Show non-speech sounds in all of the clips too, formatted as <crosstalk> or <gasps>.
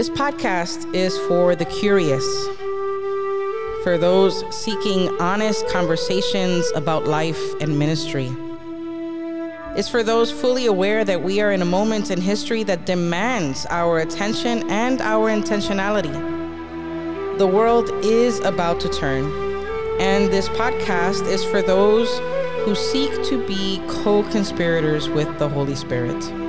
This podcast is for the curious, for those seeking honest conversations about life and ministry. It's for those fully aware that we are in a moment in history that demands our attention and our intentionality. The world is about to turn, and this podcast is for those who seek to be co conspirators with the Holy Spirit.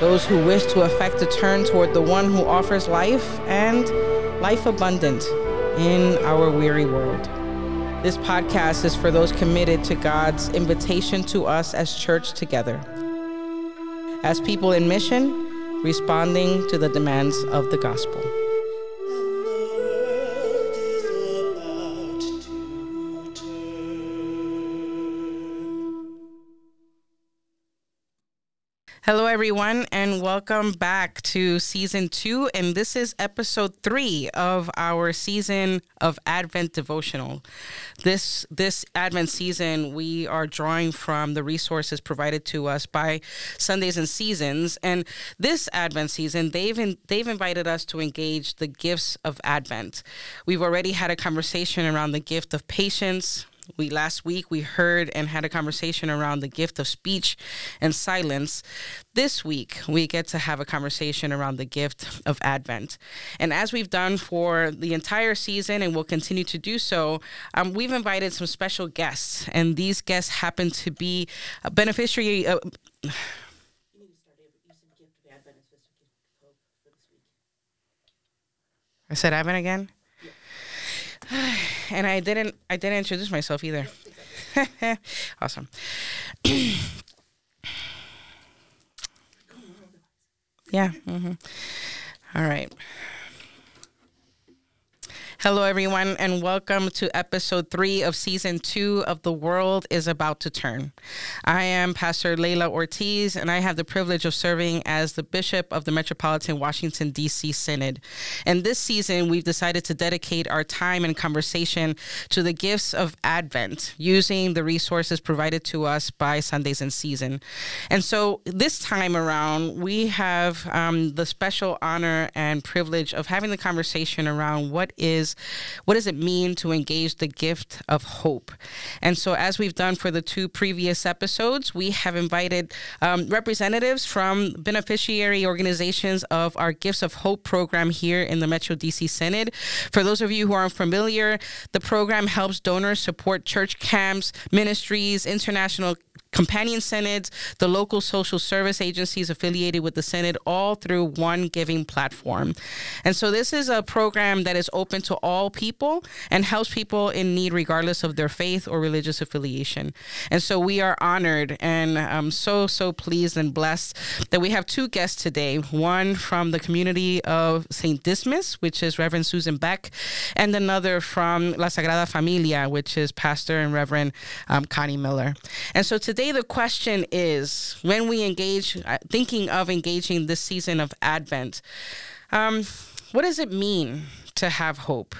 Those who wish to effect a turn toward the one who offers life and life abundant in our weary world. This podcast is for those committed to God's invitation to us as church together, as people in mission, responding to the demands of the gospel. Hello, everyone, and welcome back to season two. And this is episode three of our season of Advent devotional. This this Advent season, we are drawing from the resources provided to us by Sundays and Seasons. And this Advent season, they've in, they've invited us to engage the gifts of Advent. We've already had a conversation around the gift of patience, we last week we heard and had a conversation around the gift of speech and silence. This week we get to have a conversation around the gift of Advent. And as we've done for the entire season and will continue to do so, um, we've invited some special guests, and these guests happen to be a beneficiary. Uh, <sighs> I said Advent again. <sighs> and I didn't I didn't introduce myself either. <laughs> awesome. <clears throat> yeah. Mm-hmm. All right. Hello, everyone, and welcome to episode three of season two of The World is About to Turn. I am Pastor Leila Ortiz, and I have the privilege of serving as the Bishop of the Metropolitan Washington, D.C. Synod. And this season, we've decided to dedicate our time and conversation to the gifts of Advent using the resources provided to us by Sundays in Season. And so this time around, we have um, the special honor and privilege of having the conversation around what is what does it mean to engage the gift of hope? And so, as we've done for the two previous episodes, we have invited um, representatives from beneficiary organizations of our Gifts of Hope program here in the Metro DC Synod. For those of you who aren't familiar, the program helps donors support church camps, ministries, international companion synods, the local social service agencies affiliated with the synod, all through one giving platform. And so this is a program that is open to all people and helps people in need regardless of their faith or religious affiliation. And so we are honored and I'm so, so pleased and blessed that we have two guests today one from the community of St. Dysmas, which is Reverend Susan Beck, and another from La Sagrada Familia, which is Pastor and Reverend um, Connie Miller. And so today, today the question is when we engage, uh, thinking of engaging this season of Advent, um, what does it mean to have hope?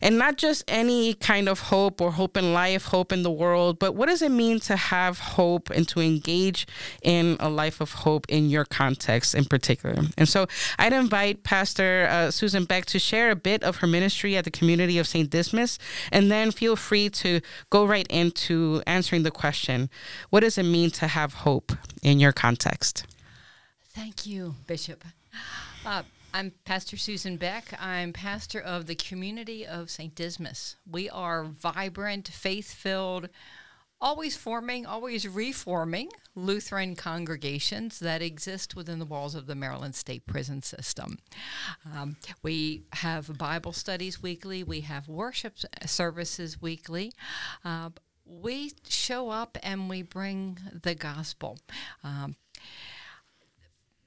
And not just any kind of hope or hope in life, hope in the world, but what does it mean to have hope and to engage in a life of hope in your context in particular? And so I'd invite Pastor uh, Susan Beck to share a bit of her ministry at the community of St. Dysmas, and then feel free to go right into answering the question what does it mean to have hope in your context? Thank you, Bishop. Uh, I'm Pastor Susan Beck. I'm pastor of the community of St. Dysmas. We are vibrant, faith filled, always forming, always reforming Lutheran congregations that exist within the walls of the Maryland State Prison System. Um, we have Bible studies weekly, we have worship services weekly. Uh, we show up and we bring the gospel. Um,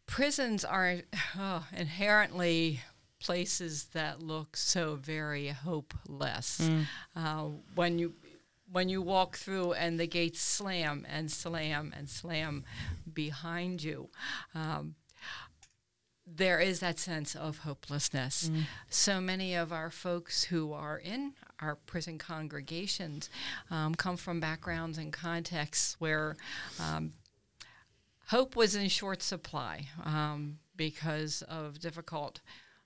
prisons are oh, inherently places that look so very hopeless. Mm. Uh, when you when you walk through and the gates slam and slam and slam behind you, um, there is that sense of hopelessness. Mm. So many of our folks who are in our prison congregations um, come from backgrounds and contexts where um, hope was in short supply. Um, because of difficult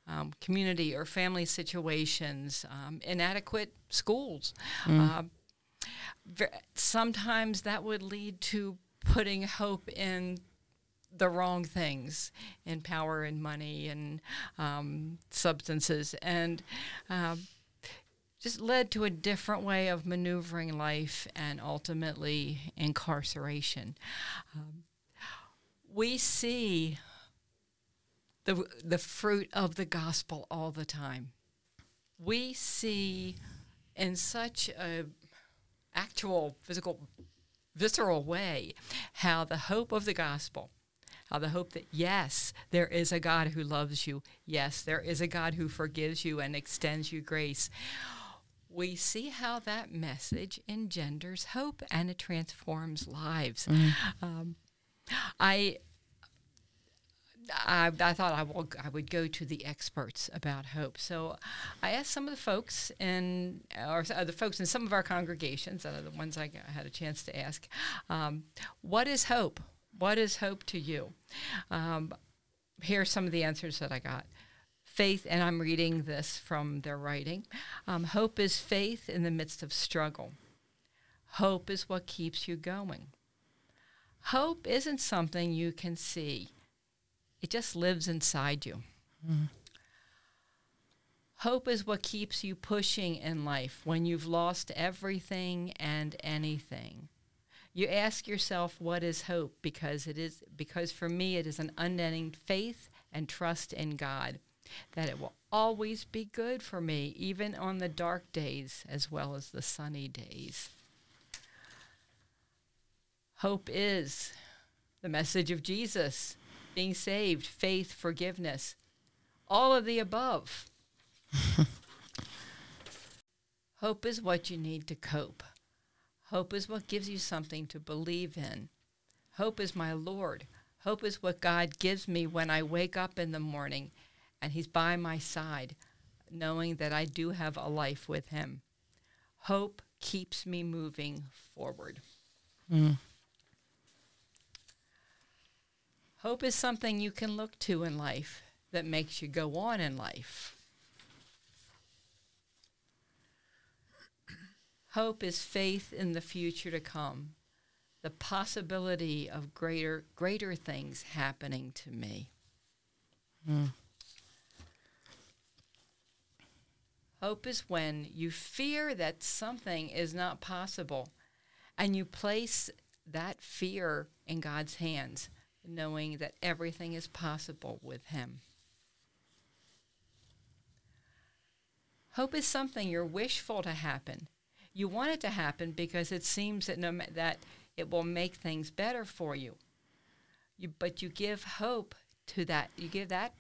um, community or family situations, um, inadequate schools. Uh, ver- sometimes that would lead to putting hope in the wrong things in power and money and um, substances and um, just led to a different way of maneuvering life and ultimately incarceration. Um, we see the, the fruit of the gospel all the time. We see in such a actual physical visceral way how the hope of the gospel how the hope that yes there is a god who loves you. Yes there is a god who forgives you and extends you grace. We see how that message engenders hope and it transforms lives. Um, i I, I thought I, will, I would go to the experts about hope. So I asked some of the folks in, or uh, the folks in some of our congregations, that are the ones I had a chance to ask, um, what is hope? What is hope to you? Um, here are some of the answers that I got. Faith, and I'm reading this from their writing. Um, hope is faith in the midst of struggle. Hope is what keeps you going. Hope isn't something you can see. It just lives inside you. Hmm. Hope is what keeps you pushing in life when you've lost everything and anything. You ask yourself what is hope because it is because for me it is an unending faith and trust in God that it will always be good for me even on the dark days as well as the sunny days. Hope is the message of Jesus being saved, faith, forgiveness, all of the above. <laughs> Hope is what you need to cope. Hope is what gives you something to believe in. Hope is my Lord. Hope is what God gives me when I wake up in the morning and He's by my side, knowing that I do have a life with Him. Hope keeps me moving forward. Mm. Hope is something you can look to in life that makes you go on in life. Hope is faith in the future to come, the possibility of greater greater things happening to me. Hmm. Hope is when you fear that something is not possible and you place that fear in God's hands, knowing that everything is possible with Him. Hope is something you're wishful to happen. You want it to happen because it seems that no that it will make things better for you. You, but you give hope to that. You give that.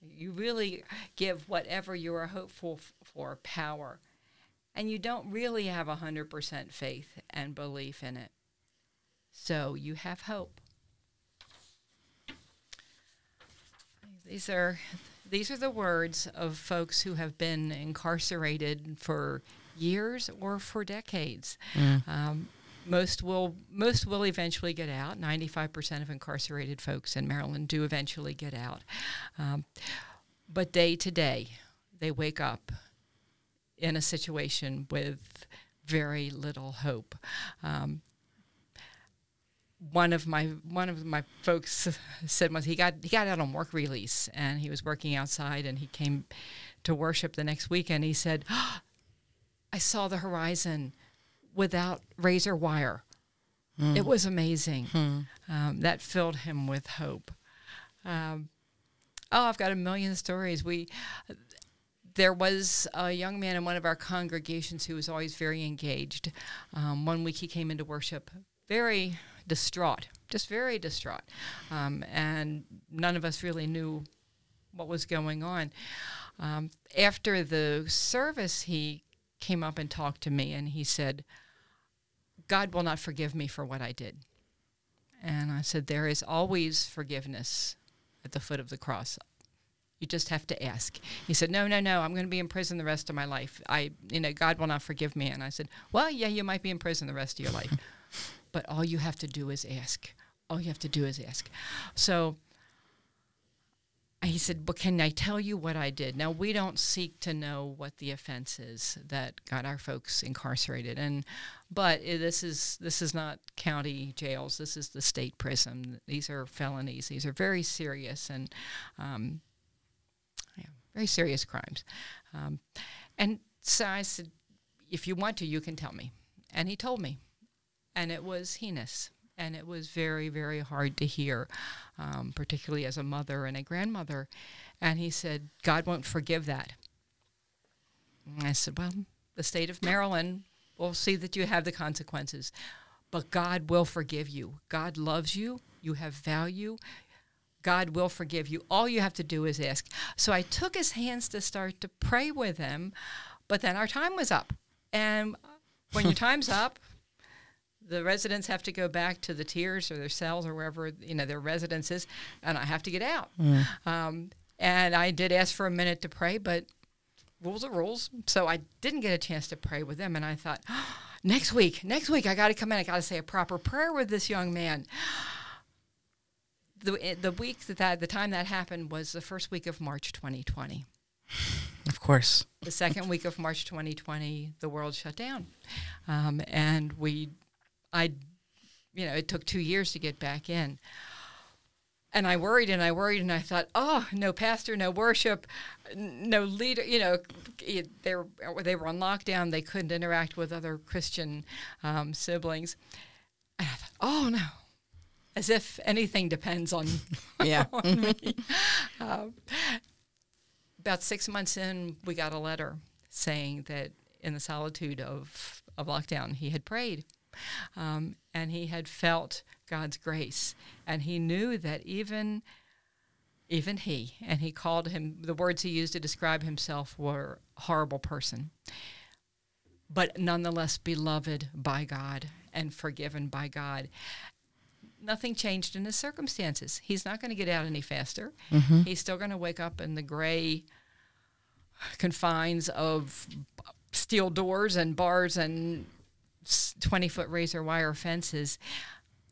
You really give whatever you are hopeful f- for power, and you don't really have a hundred percent faith and belief in it. So you have hope. These are these are the words of folks who have been incarcerated for years or for decades. Um, most will most will eventually get out. Ninety five percent of incarcerated folks in Maryland do eventually get out, um, but day to day, they wake up in a situation with very little hope. Um, one of my one of my folks <laughs> said was he got he got out on work release and he was working outside and he came to worship the next weekend. He said, <gasps> "I saw the horizon without razor wire. It was amazing. Um, that filled him with hope." Um, oh, I've got a million stories. We there was a young man in one of our congregations who was always very engaged. Um, one week he came into worship very distraught, just very distraught. Um, and none of us really knew what was going on. Um, after the service, he came up and talked to me and he said, God will not forgive me for what I did. And I said, There is always forgiveness at the foot of the cross. You just have to ask. He said, No, no, no, I'm going to be in prison the rest of my life. I, you know, God will not forgive me. And I said, Well, yeah, you might be in prison the rest of your life. <laughs> but all you have to do is ask. All you have to do is ask. So he said, But can I tell you what I did? Now, we don't seek to know what the offense is that got our folks incarcerated. And but this is this is not county jails. This is the state prison. These are felonies. These are very serious and um, yeah, very serious crimes. Um, and so I said, if you want to, you can tell me. And he told me, and it was heinous and it was very, very hard to hear, um, particularly as a mother and a grandmother. And he said, God won't forgive that. And I said, Well, the state of Maryland will see that you have the consequences, but God will forgive you. God loves you, you have value. God will forgive you. All you have to do is ask. So I took his hands to start to pray with him, but then our time was up. And when your <laughs> time's up, the residents have to go back to the tiers or their cells or wherever you know their residences, and I have to get out. Mm. Um, and I did ask for a minute to pray, but rules are rules. So I didn't get a chance to pray with them, and I thought, oh, <gasps> next week, next week I got to come in. I got to say a proper prayer with this young man. The, the week that, that the time that happened was the first week of March 2020. <sighs> Of course. The second week of March 2020, the world shut down. Um, and we I, you know, it took two years to get back in. And I worried and I worried and I thought, oh, no pastor, no worship, no leader. You know, they were, they were on lockdown. They couldn't interact with other Christian um, siblings. And I thought, oh no, as if anything depends on, <laughs> yeah. <laughs> on me. Um, about six months in, we got a letter saying that in the solitude of, of lockdown, he had prayed um, and he had felt God's grace, and he knew that even even he, and he called him the words he used to describe himself were horrible person, but nonetheless beloved by God and forgiven by God. Nothing changed in his circumstances. He's not going to get out any faster. Mm-hmm. He's still going to wake up in the gray confines of steel doors and bars and 20 foot razor wire fences.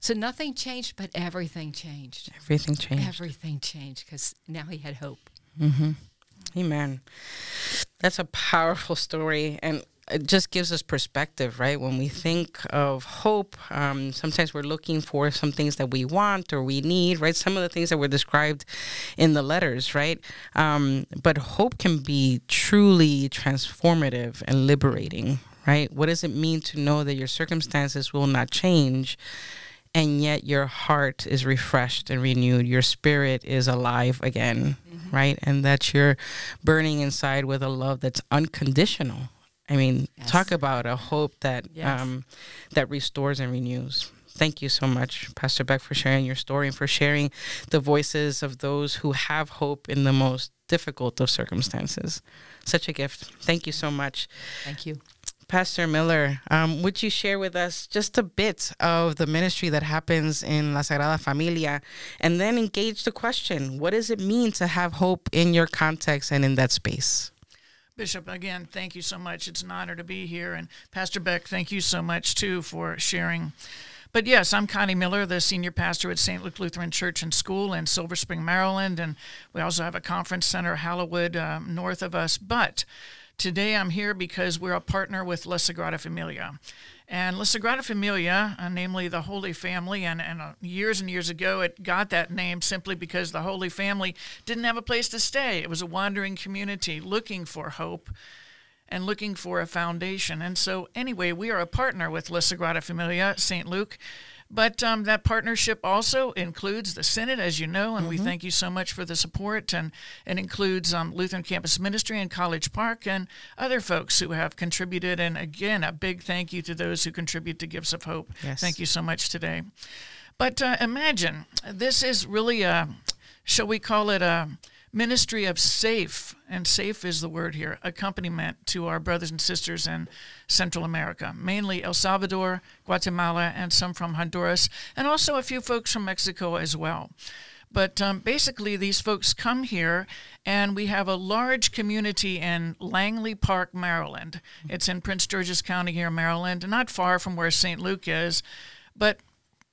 So nothing changed, but everything changed. Everything changed. Everything changed because now he had hope. Mm-hmm. Amen. That's a powerful story. And it just gives us perspective, right? When we think of hope, um, sometimes we're looking for some things that we want or we need, right? Some of the things that were described in the letters, right? Um, but hope can be truly transformative and liberating, right? What does it mean to know that your circumstances will not change and yet your heart is refreshed and renewed? Your spirit is alive again, mm-hmm. right? And that you're burning inside with a love that's unconditional. I mean, yes. talk about a hope that yes. um, that restores and renews. Thank you so much, Pastor Beck, for sharing your story and for sharing the voices of those who have hope in the most difficult of circumstances. Such a gift. Thank you so much. Thank you. Pastor Miller, um, would you share with us just a bit of the ministry that happens in La Sagrada Familia and then engage the question what does it mean to have hope in your context and in that space? Bishop, again, thank you so much. It's an honor to be here. And Pastor Beck, thank you so much too for sharing. But yes, I'm Connie Miller, the senior pastor at St. Luke Lutheran Church and School in Silver Spring, Maryland. And we also have a conference center, Hollywood, um, north of us. But Today I'm here because we're a partner with La Sagrada Familia. And La Sagrada Familia, uh, namely the Holy Family, and, and uh, years and years ago it got that name simply because the Holy Family didn't have a place to stay. It was a wandering community looking for hope and looking for a foundation. And so, anyway, we are a partner with La Sagrada Familia, St. Luke. But um, that partnership also includes the Synod, as you know, and mm-hmm. we thank you so much for the support. And it includes um, Lutheran Campus Ministry and College Park and other folks who have contributed. And again, a big thank you to those who contribute to Gifts of Hope. Yes. Thank you so much today. But uh, imagine this is really a, shall we call it a ministry of safe, and safe is the word here, accompaniment to our brothers and sisters in Central America, mainly El Salvador, Guatemala, and some from Honduras, and also a few folks from Mexico as well. But um, basically, these folks come here, and we have a large community in Langley Park, Maryland. It's in Prince George's County here, Maryland, not far from where St. Luke is. But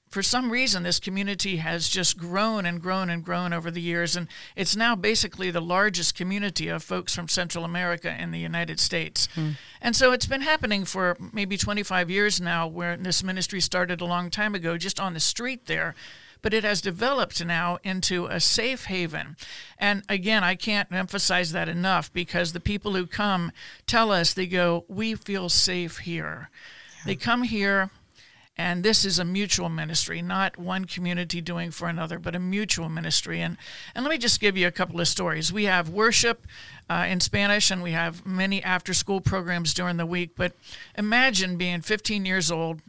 for some reason, this community has just grown and grown and grown over the years, and it's now basically the largest community of folks from Central America in the United States. Hmm. And so it's been happening for maybe 25 years now, where this ministry started a long time ago, just on the street there. But it has developed now into a safe haven. And again, I can't emphasize that enough because the people who come tell us, they go, We feel safe here. Yeah. They come here and this is a mutual ministry, not one community doing for another, but a mutual ministry. And, and let me just give you a couple of stories. We have worship uh, in Spanish, and we have many after school programs during the week. But imagine being 15 years old,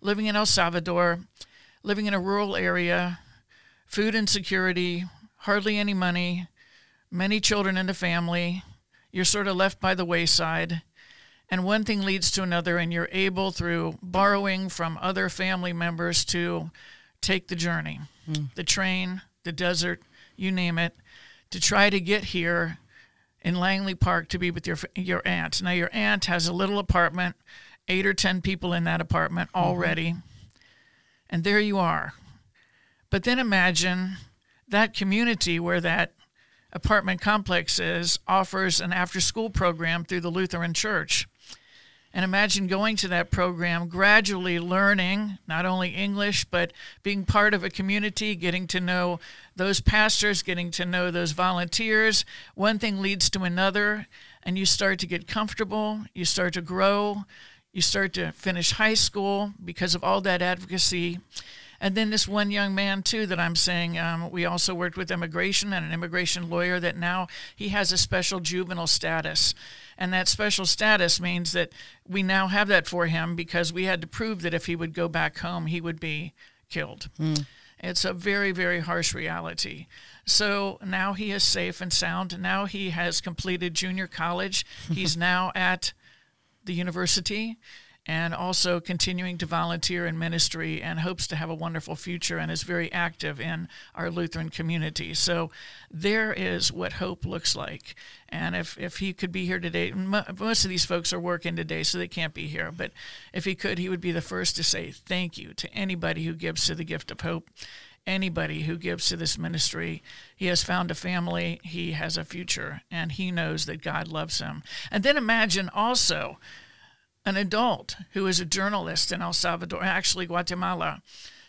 living in El Salvador, living in a rural area, food insecurity, hardly any money, many children in the family. You're sort of left by the wayside and one thing leads to another, and you're able through borrowing from other family members to take the journey, mm. the train, the desert, you name it, to try to get here in Langley Park to be with your your aunt. Now your aunt has a little apartment, eight or ten people in that apartment mm-hmm. already, mm-hmm. and there you are. But then imagine that community where that apartment complex is offers an after school program through the Lutheran Church. And imagine going to that program, gradually learning not only English, but being part of a community, getting to know those pastors, getting to know those volunteers. One thing leads to another, and you start to get comfortable, you start to grow, you start to finish high school because of all that advocacy. And then this one young man, too, that I'm saying, um, we also worked with immigration and an immigration lawyer that now he has a special juvenile status. And that special status means that we now have that for him because we had to prove that if he would go back home, he would be killed. Mm. It's a very, very harsh reality. So now he is safe and sound. Now he has completed junior college. <laughs> He's now at the university and also continuing to volunteer in ministry and hopes to have a wonderful future and is very active in our Lutheran community. So there is what hope looks like. And if, if he could be here today, most of these folks are working today, so they can't be here. But if he could, he would be the first to say thank you to anybody who gives to the gift of hope anybody who gives to this ministry. He has found a family, he has a future, and he knows that God loves him. And then imagine also an adult who is a journalist in El Salvador, actually Guatemala,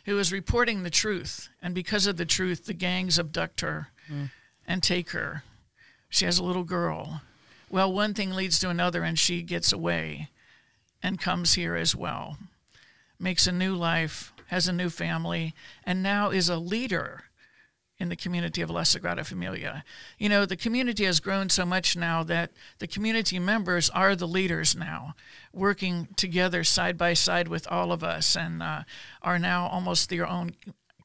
who is reporting the truth. And because of the truth, the gangs abduct her mm. and take her. She has a little girl. Well, one thing leads to another, and she gets away and comes here as well, makes a new life, has a new family, and now is a leader in the community of La Sagrada Familia. You know, the community has grown so much now that the community members are the leaders now, working together side by side with all of us, and uh, are now almost their own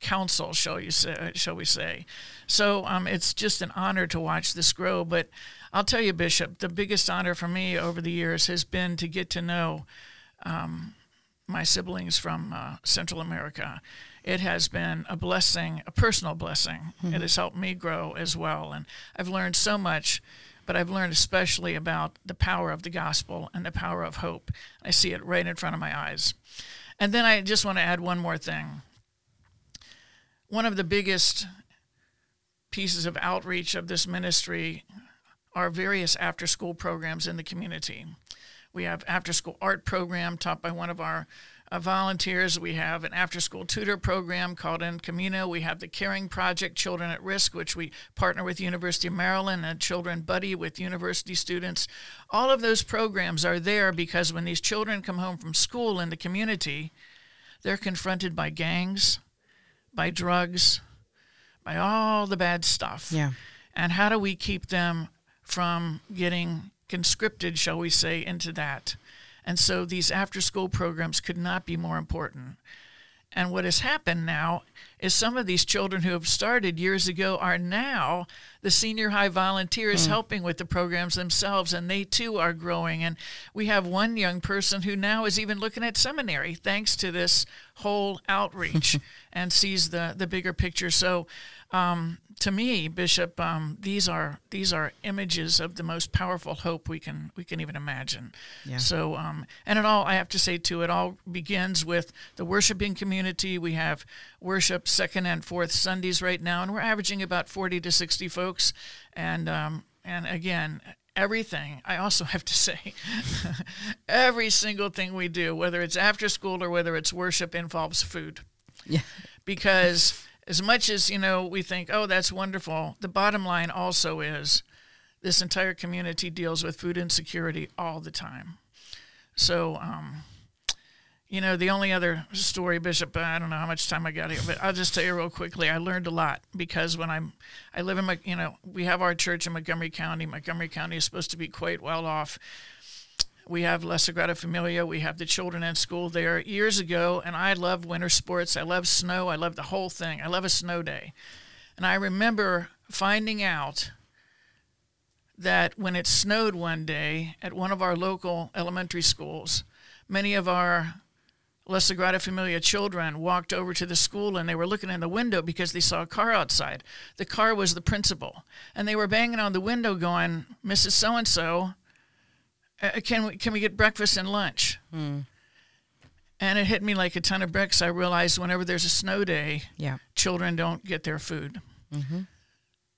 council, shall you say? Shall we say? So um, it's just an honor to watch this grow. But I'll tell you, Bishop, the biggest honor for me over the years has been to get to know um, my siblings from uh, Central America it has been a blessing, a personal blessing. Mm-hmm. It has helped me grow as well. And I've learned so much, but I've learned especially about the power of the gospel and the power of hope. I see it right in front of my eyes. And then I just want to add one more thing. One of the biggest pieces of outreach of this ministry are various after school programs in the community. We have after school art program taught by one of our uh, volunteers. We have an after school tutor program called En Camino. We have the Caring Project Children at Risk, which we partner with University of Maryland and Children Buddy with university students. All of those programs are there because when these children come home from school in the community, they're confronted by gangs, by drugs, by all the bad stuff. Yeah. And how do we keep them from getting conscripted, shall we say, into that? And so these after school programs could not be more important. And what has happened now is some of these children who have started years ago are now the senior high volunteers mm. helping with the programs themselves, and they too are growing. And we have one young person who now is even looking at seminary thanks to this whole outreach <laughs> and sees the, the bigger picture. So um, to me, Bishop, um, these are these are images of the most powerful hope we can we can even imagine. Yeah. So, um, and it all I have to say too, it all begins with the worshiping community. We have worship second and fourth Sundays right now, and we're averaging about forty to sixty folks. And um, and again, everything. I also <laughs> have to say, <laughs> every single thing we do, whether it's after school or whether it's worship, involves food. Yeah. Because as much as you know we think oh that's wonderful the bottom line also is this entire community deals with food insecurity all the time. So um, you know the only other story bishop i don't know how much time i got here but i'll just tell you real quickly i learned a lot because when i'm i live in my you know we have our church in montgomery county. Montgomery county is supposed to be quite well off we have La Sagrada Familia. We have the children in school there years ago, and I love winter sports. I love snow. I love the whole thing. I love a snow day. And I remember finding out that when it snowed one day at one of our local elementary schools, many of our La Sagrada Familia children walked over to the school and they were looking in the window because they saw a car outside. The car was the principal. And they were banging on the window going, Mrs. So and so, uh, can we can we get breakfast and lunch? Mm. And it hit me like a ton of bricks. I realized whenever there's a snow day, yeah. children don't get their food. Mm-hmm.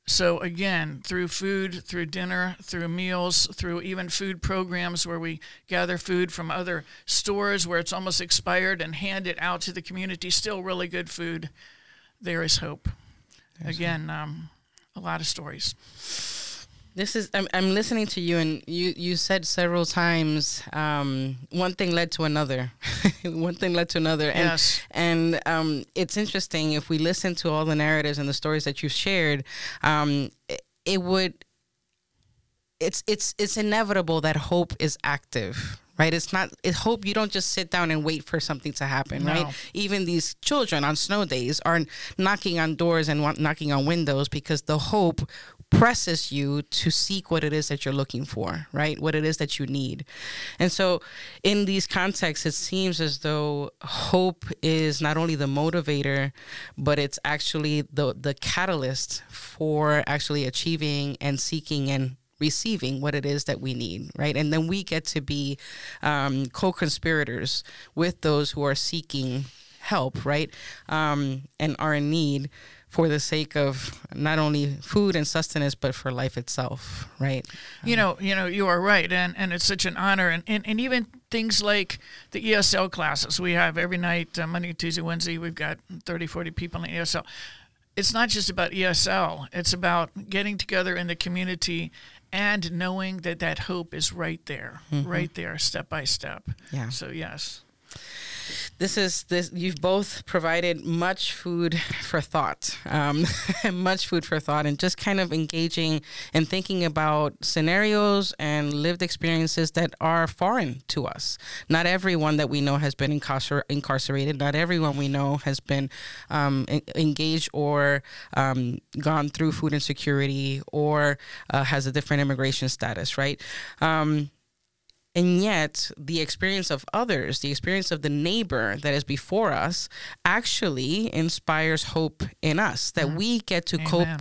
So again, through food, through dinner, through meals, through even food programs where we gather food from other stores where it's almost expired and hand it out to the community, still really good food. There is hope. There's again, um, a lot of stories. This is I'm, I'm listening to you, and you you said several times um, one thing led to another, <laughs> one thing led to another, and yes. and um, it's interesting if we listen to all the narratives and the stories that you've shared, um, it, it would. It's it's it's inevitable that hope is active, right it's not it hope you don't just sit down and wait for something to happen no. right even these children on snow days are knocking on doors and knocking on windows because the hope presses you to seek what it is that you're looking for, right? What it is that you need. And so in these contexts, it seems as though hope is not only the motivator, but it's actually the, the catalyst for actually achieving and seeking and receiving what it is that we need, right? And then we get to be um, co conspirators with those who are seeking help, right? Um, and are in need for the sake of not only food and sustenance but for life itself right? You know you know you are right and and it's such an honor and and, and even things like the esl classes we have every night uh, monday tuesday wednesday we've got 30 40 people in esl it's not just about esl it's about getting together in the community and knowing that that hope is right there mm-hmm. right there step by step. Yeah. So yes this is this you've both provided much food for thought um, <laughs> much food for thought and just kind of engaging and thinking about scenarios and lived experiences that are foreign to us. Not everyone that we know has been incarcer- incarcerated. Not everyone we know has been um, engaged or um, gone through food insecurity or uh, has a different immigration status right? Um, and yet, the experience of others, the experience of the neighbor that is before us, actually inspires hope in us that mm. we get to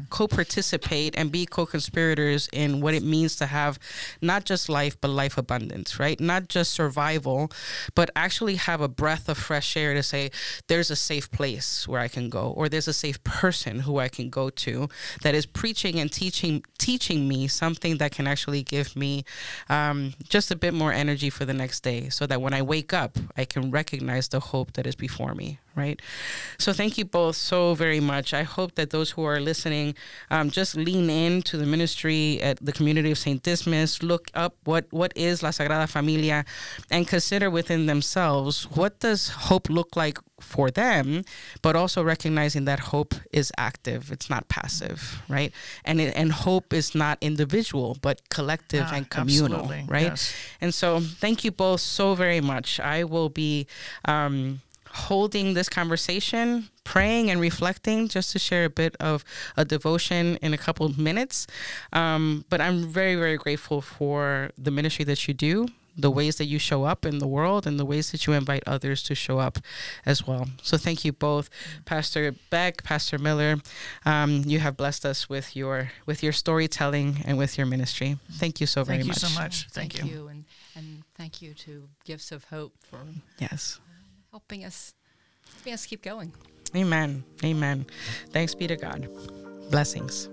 co participate and be co conspirators in what it means to have not just life, but life abundance, right? Not just survival, but actually have a breath of fresh air to say, there's a safe place where I can go, or there's a safe person who I can go to that is preaching and teaching teaching me something that can actually give me um, just a bit more more energy for the next day so that when I wake up, I can recognize the hope that is before me, right? So thank you both so very much. I hope that those who are listening um, just lean in to the ministry at the community of St. Dysmas, look up what, what is La Sagrada Familia, and consider within themselves what does hope look like for them, but also recognizing that hope is active. It's not passive, right? And it, and hope is not individual, but collective and communal, right? Yes. And so, thank you both so very much. I will be um, holding this conversation praying and reflecting just to share a bit of a devotion in a couple of minutes. Um, but I'm very, very grateful for the ministry that you do, the ways that you show up in the world, and the ways that you invite others to show up as well. So thank you both, Pastor Beck, Pastor Miller. Um, you have blessed us with your with your storytelling and with your ministry. Thank you so very much. Thank you so much. Thank, Thank you. you. And, and thank you to Gifts of Hope for Yes. Helping us, helping us keep going. Amen. Amen. Thanks be to God. Blessings.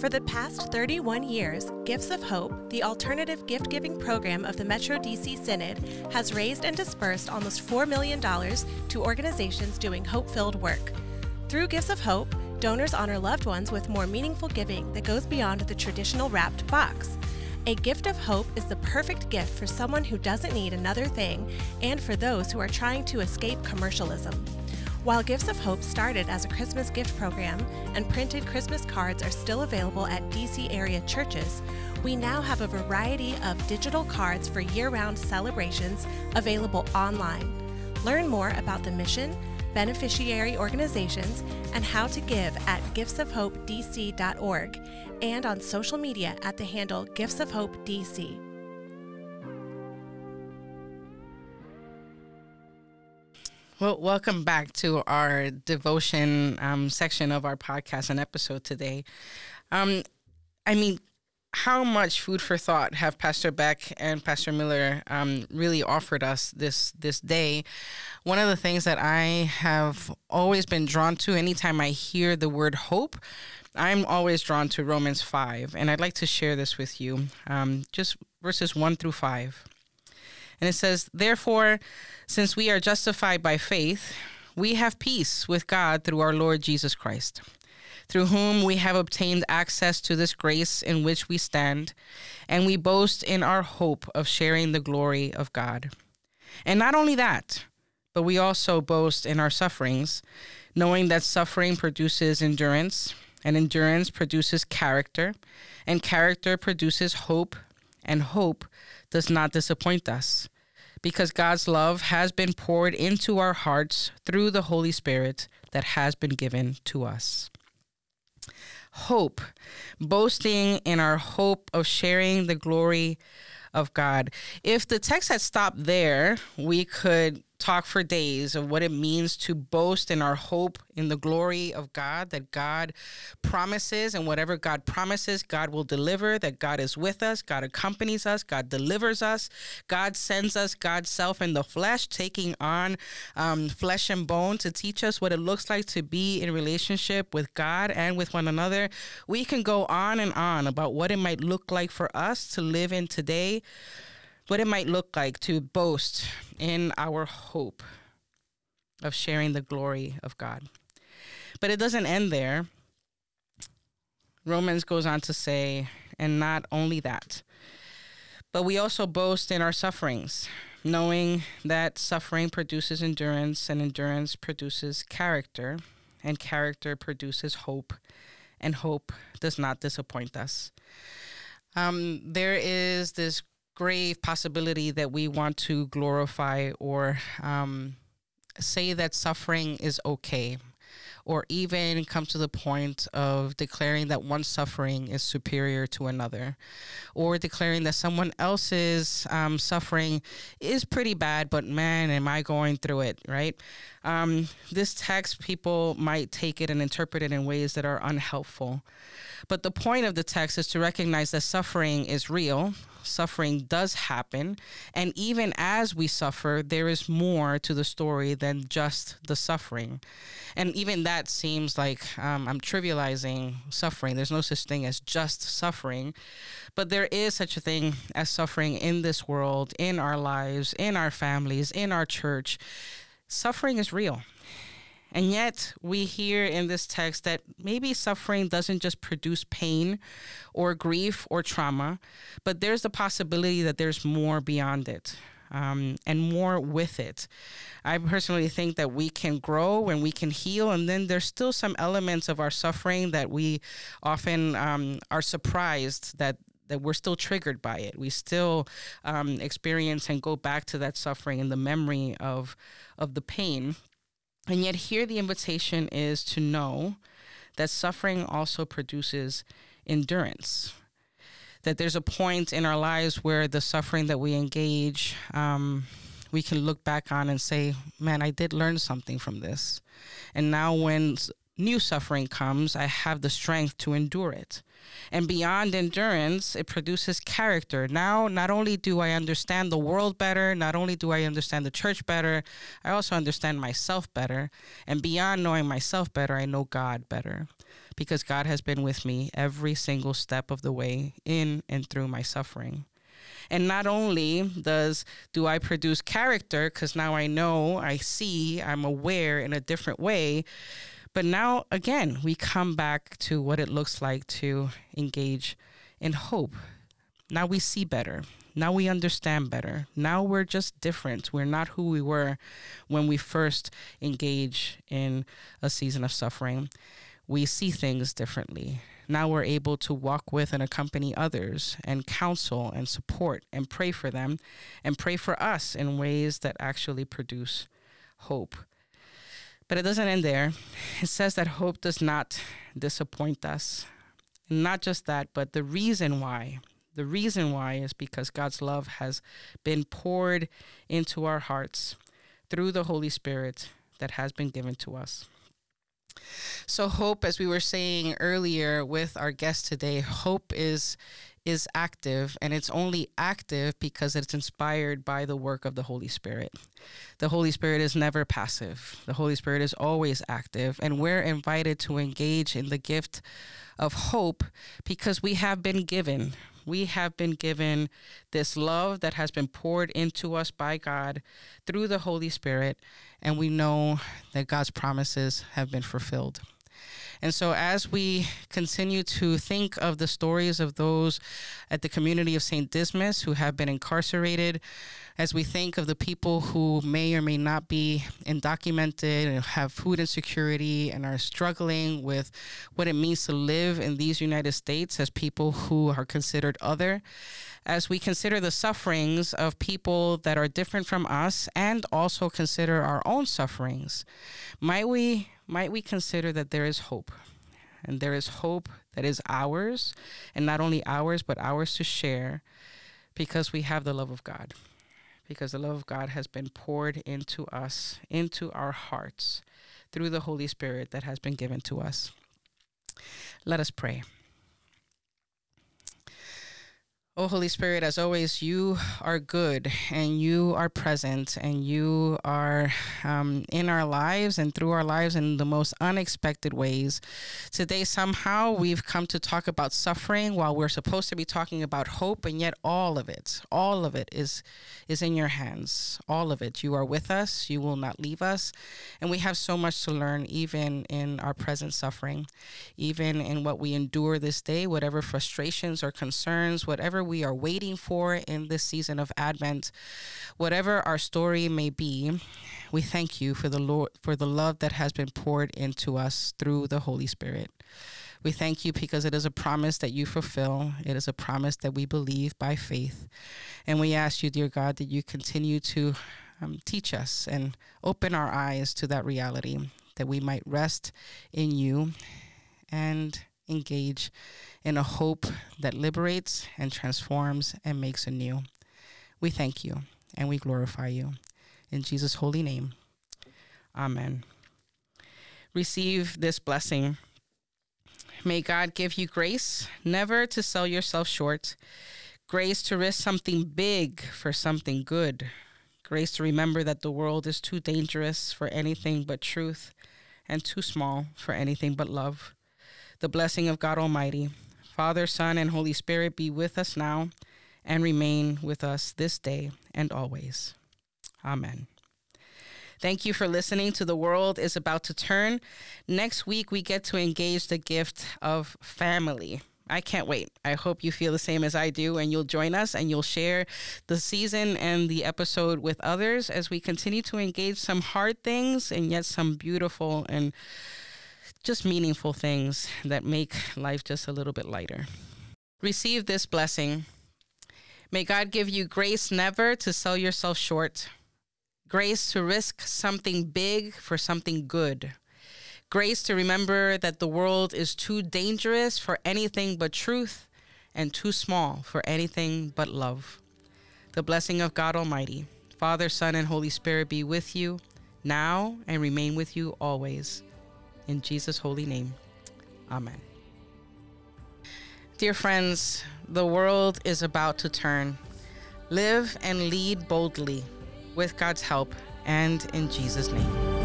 For the past 31 years, Gifts of Hope, the alternative gift giving program of the Metro DC Synod, has raised and dispersed almost $4 million to organizations doing hope filled work. Through Gifts of Hope, donors honor loved ones with more meaningful giving that goes beyond the traditional wrapped box. A gift of hope is the perfect gift for someone who doesn't need another thing and for those who are trying to escape commercialism. While Gifts of Hope started as a Christmas gift program and printed Christmas cards are still available at DC area churches, we now have a variety of digital cards for year round celebrations available online. Learn more about the mission, beneficiary organizations, and how to give at giftsofhopedc.org and on social media at the handle Gifts of Hope DC. Well, welcome back to our devotion um, section of our podcast and episode today. Um, I mean, how much food for thought have Pastor Beck and Pastor Miller um, really offered us this this day? One of the things that I have always been drawn to anytime I hear the word hope, I'm always drawn to Romans five, and I'd like to share this with you, um, just verses one through five. And it says, Therefore, since we are justified by faith, we have peace with God through our Lord Jesus Christ, through whom we have obtained access to this grace in which we stand, and we boast in our hope of sharing the glory of God. And not only that, but we also boast in our sufferings, knowing that suffering produces endurance, and endurance produces character, and character produces hope, and hope does not disappoint us because God's love has been poured into our hearts through the Holy Spirit that has been given to us. Hope, boasting in our hope of sharing the glory of God. If the text had stopped there, we could talk for days of what it means to boast in our hope in the glory of God, that God promises, and whatever God promises, God will deliver, that God is with us, God accompanies us, God delivers us, God sends us God's self in the flesh, taking on um, flesh and bone to teach us what it looks like to be in relationship with God and with one another. We can go on and on about what it might look like for us to live in today what it might look like to boast in our hope of sharing the glory of God. But it doesn't end there. Romans goes on to say, and not only that, but we also boast in our sufferings, knowing that suffering produces endurance, and endurance produces character, and character produces hope, and hope does not disappoint us. Um, there is this grave possibility that we want to glorify or um, say that suffering is okay, or even come to the point of declaring that one suffering is superior to another, or declaring that someone else's um, suffering is pretty bad, but man, am I going through it, right? Um, this text, people might take it and interpret it in ways that are unhelpful. But the point of the text is to recognize that suffering is real, suffering does happen. And even as we suffer, there is more to the story than just the suffering. And even that seems like um, I'm trivializing suffering. There's no such thing as just suffering. But there is such a thing as suffering in this world, in our lives, in our families, in our church. Suffering is real. And yet, we hear in this text that maybe suffering doesn't just produce pain or grief or trauma, but there's the possibility that there's more beyond it. Um, and more with it. I personally think that we can grow and we can heal, and then there's still some elements of our suffering that we often um, are surprised that that we're still triggered by it. We still um, experience and go back to that suffering and the memory of of the pain. And yet, here the invitation is to know that suffering also produces endurance. That there's a point in our lives where the suffering that we engage, um, we can look back on and say, man, I did learn something from this. And now, when new suffering comes, I have the strength to endure it. And beyond endurance, it produces character. Now, not only do I understand the world better, not only do I understand the church better, I also understand myself better. And beyond knowing myself better, I know God better because God has been with me every single step of the way in and through my suffering. And not only does do I produce character cuz now I know, I see, I'm aware in a different way, but now, again, we come back to what it looks like to engage in hope. Now we see better. Now we understand better. Now we're just different. We're not who we were when we first engage in a season of suffering. We see things differently. Now we're able to walk with and accompany others and counsel and support and pray for them and pray for us in ways that actually produce hope. But it doesn't end there. It says that hope does not disappoint us. And not just that, but the reason why. The reason why is because God's love has been poured into our hearts through the Holy Spirit that has been given to us. So hope as we were saying earlier with our guest today, hope is is active and it's only active because it's inspired by the work of the Holy Spirit. The Holy Spirit is never passive. The Holy Spirit is always active and we're invited to engage in the gift of hope because we have been given we have been given this love that has been poured into us by God through the Holy Spirit, and we know that God's promises have been fulfilled. And so, as we continue to think of the stories of those at the community of St. Dysmas who have been incarcerated, as we think of the people who may or may not be undocumented and have food insecurity and are struggling with what it means to live in these United States as people who are considered other, as we consider the sufferings of people that are different from us and also consider our own sufferings, might we might we consider that there is hope? And there is hope that is ours, and not only ours, but ours to share because we have the love of God. Because the love of God has been poured into us, into our hearts, through the Holy Spirit that has been given to us. Let us pray. Oh, Holy Spirit, as always, you are good and you are present and you are um, in our lives and through our lives in the most unexpected ways. Today, somehow, we've come to talk about suffering while we're supposed to be talking about hope, and yet all of it, all of it is, is in your hands. All of it. You are with us, you will not leave us. And we have so much to learn, even in our present suffering, even in what we endure this day, whatever frustrations or concerns, whatever we are waiting for in this season of Advent. Whatever our story may be, we thank you for the Lord for the love that has been poured into us through the Holy Spirit. We thank you because it is a promise that you fulfill. It is a promise that we believe by faith. And we ask you, dear God, that you continue to um, teach us and open our eyes to that reality, that we might rest in you and engage in a hope that liberates and transforms and makes anew. We thank you and we glorify you. In Jesus' holy name, amen. Receive this blessing. May God give you grace never to sell yourself short, grace to risk something big for something good, grace to remember that the world is too dangerous for anything but truth and too small for anything but love the blessing of God Almighty, Father, Son, and Holy Spirit be with us now and remain with us this day and always. Amen. Thank you for listening to The World is About to Turn. Next week, we get to engage the gift of family. I can't wait. I hope you feel the same as I do and you'll join us and you'll share the season and the episode with others as we continue to engage some hard things and yet some beautiful and just meaningful things that make life just a little bit lighter. receive this blessing. May God give you grace never to sell yourself short, grace to risk something big for something good, grace to remember that the world is too dangerous for anything but truth and too small for anything but love. The blessing of God Almighty, Father, Son, and Holy Spirit be with you now and remain with you always. In Jesus' holy name, Amen. Dear friends, the world is about to turn. Live and lead boldly with God's help and in Jesus' name.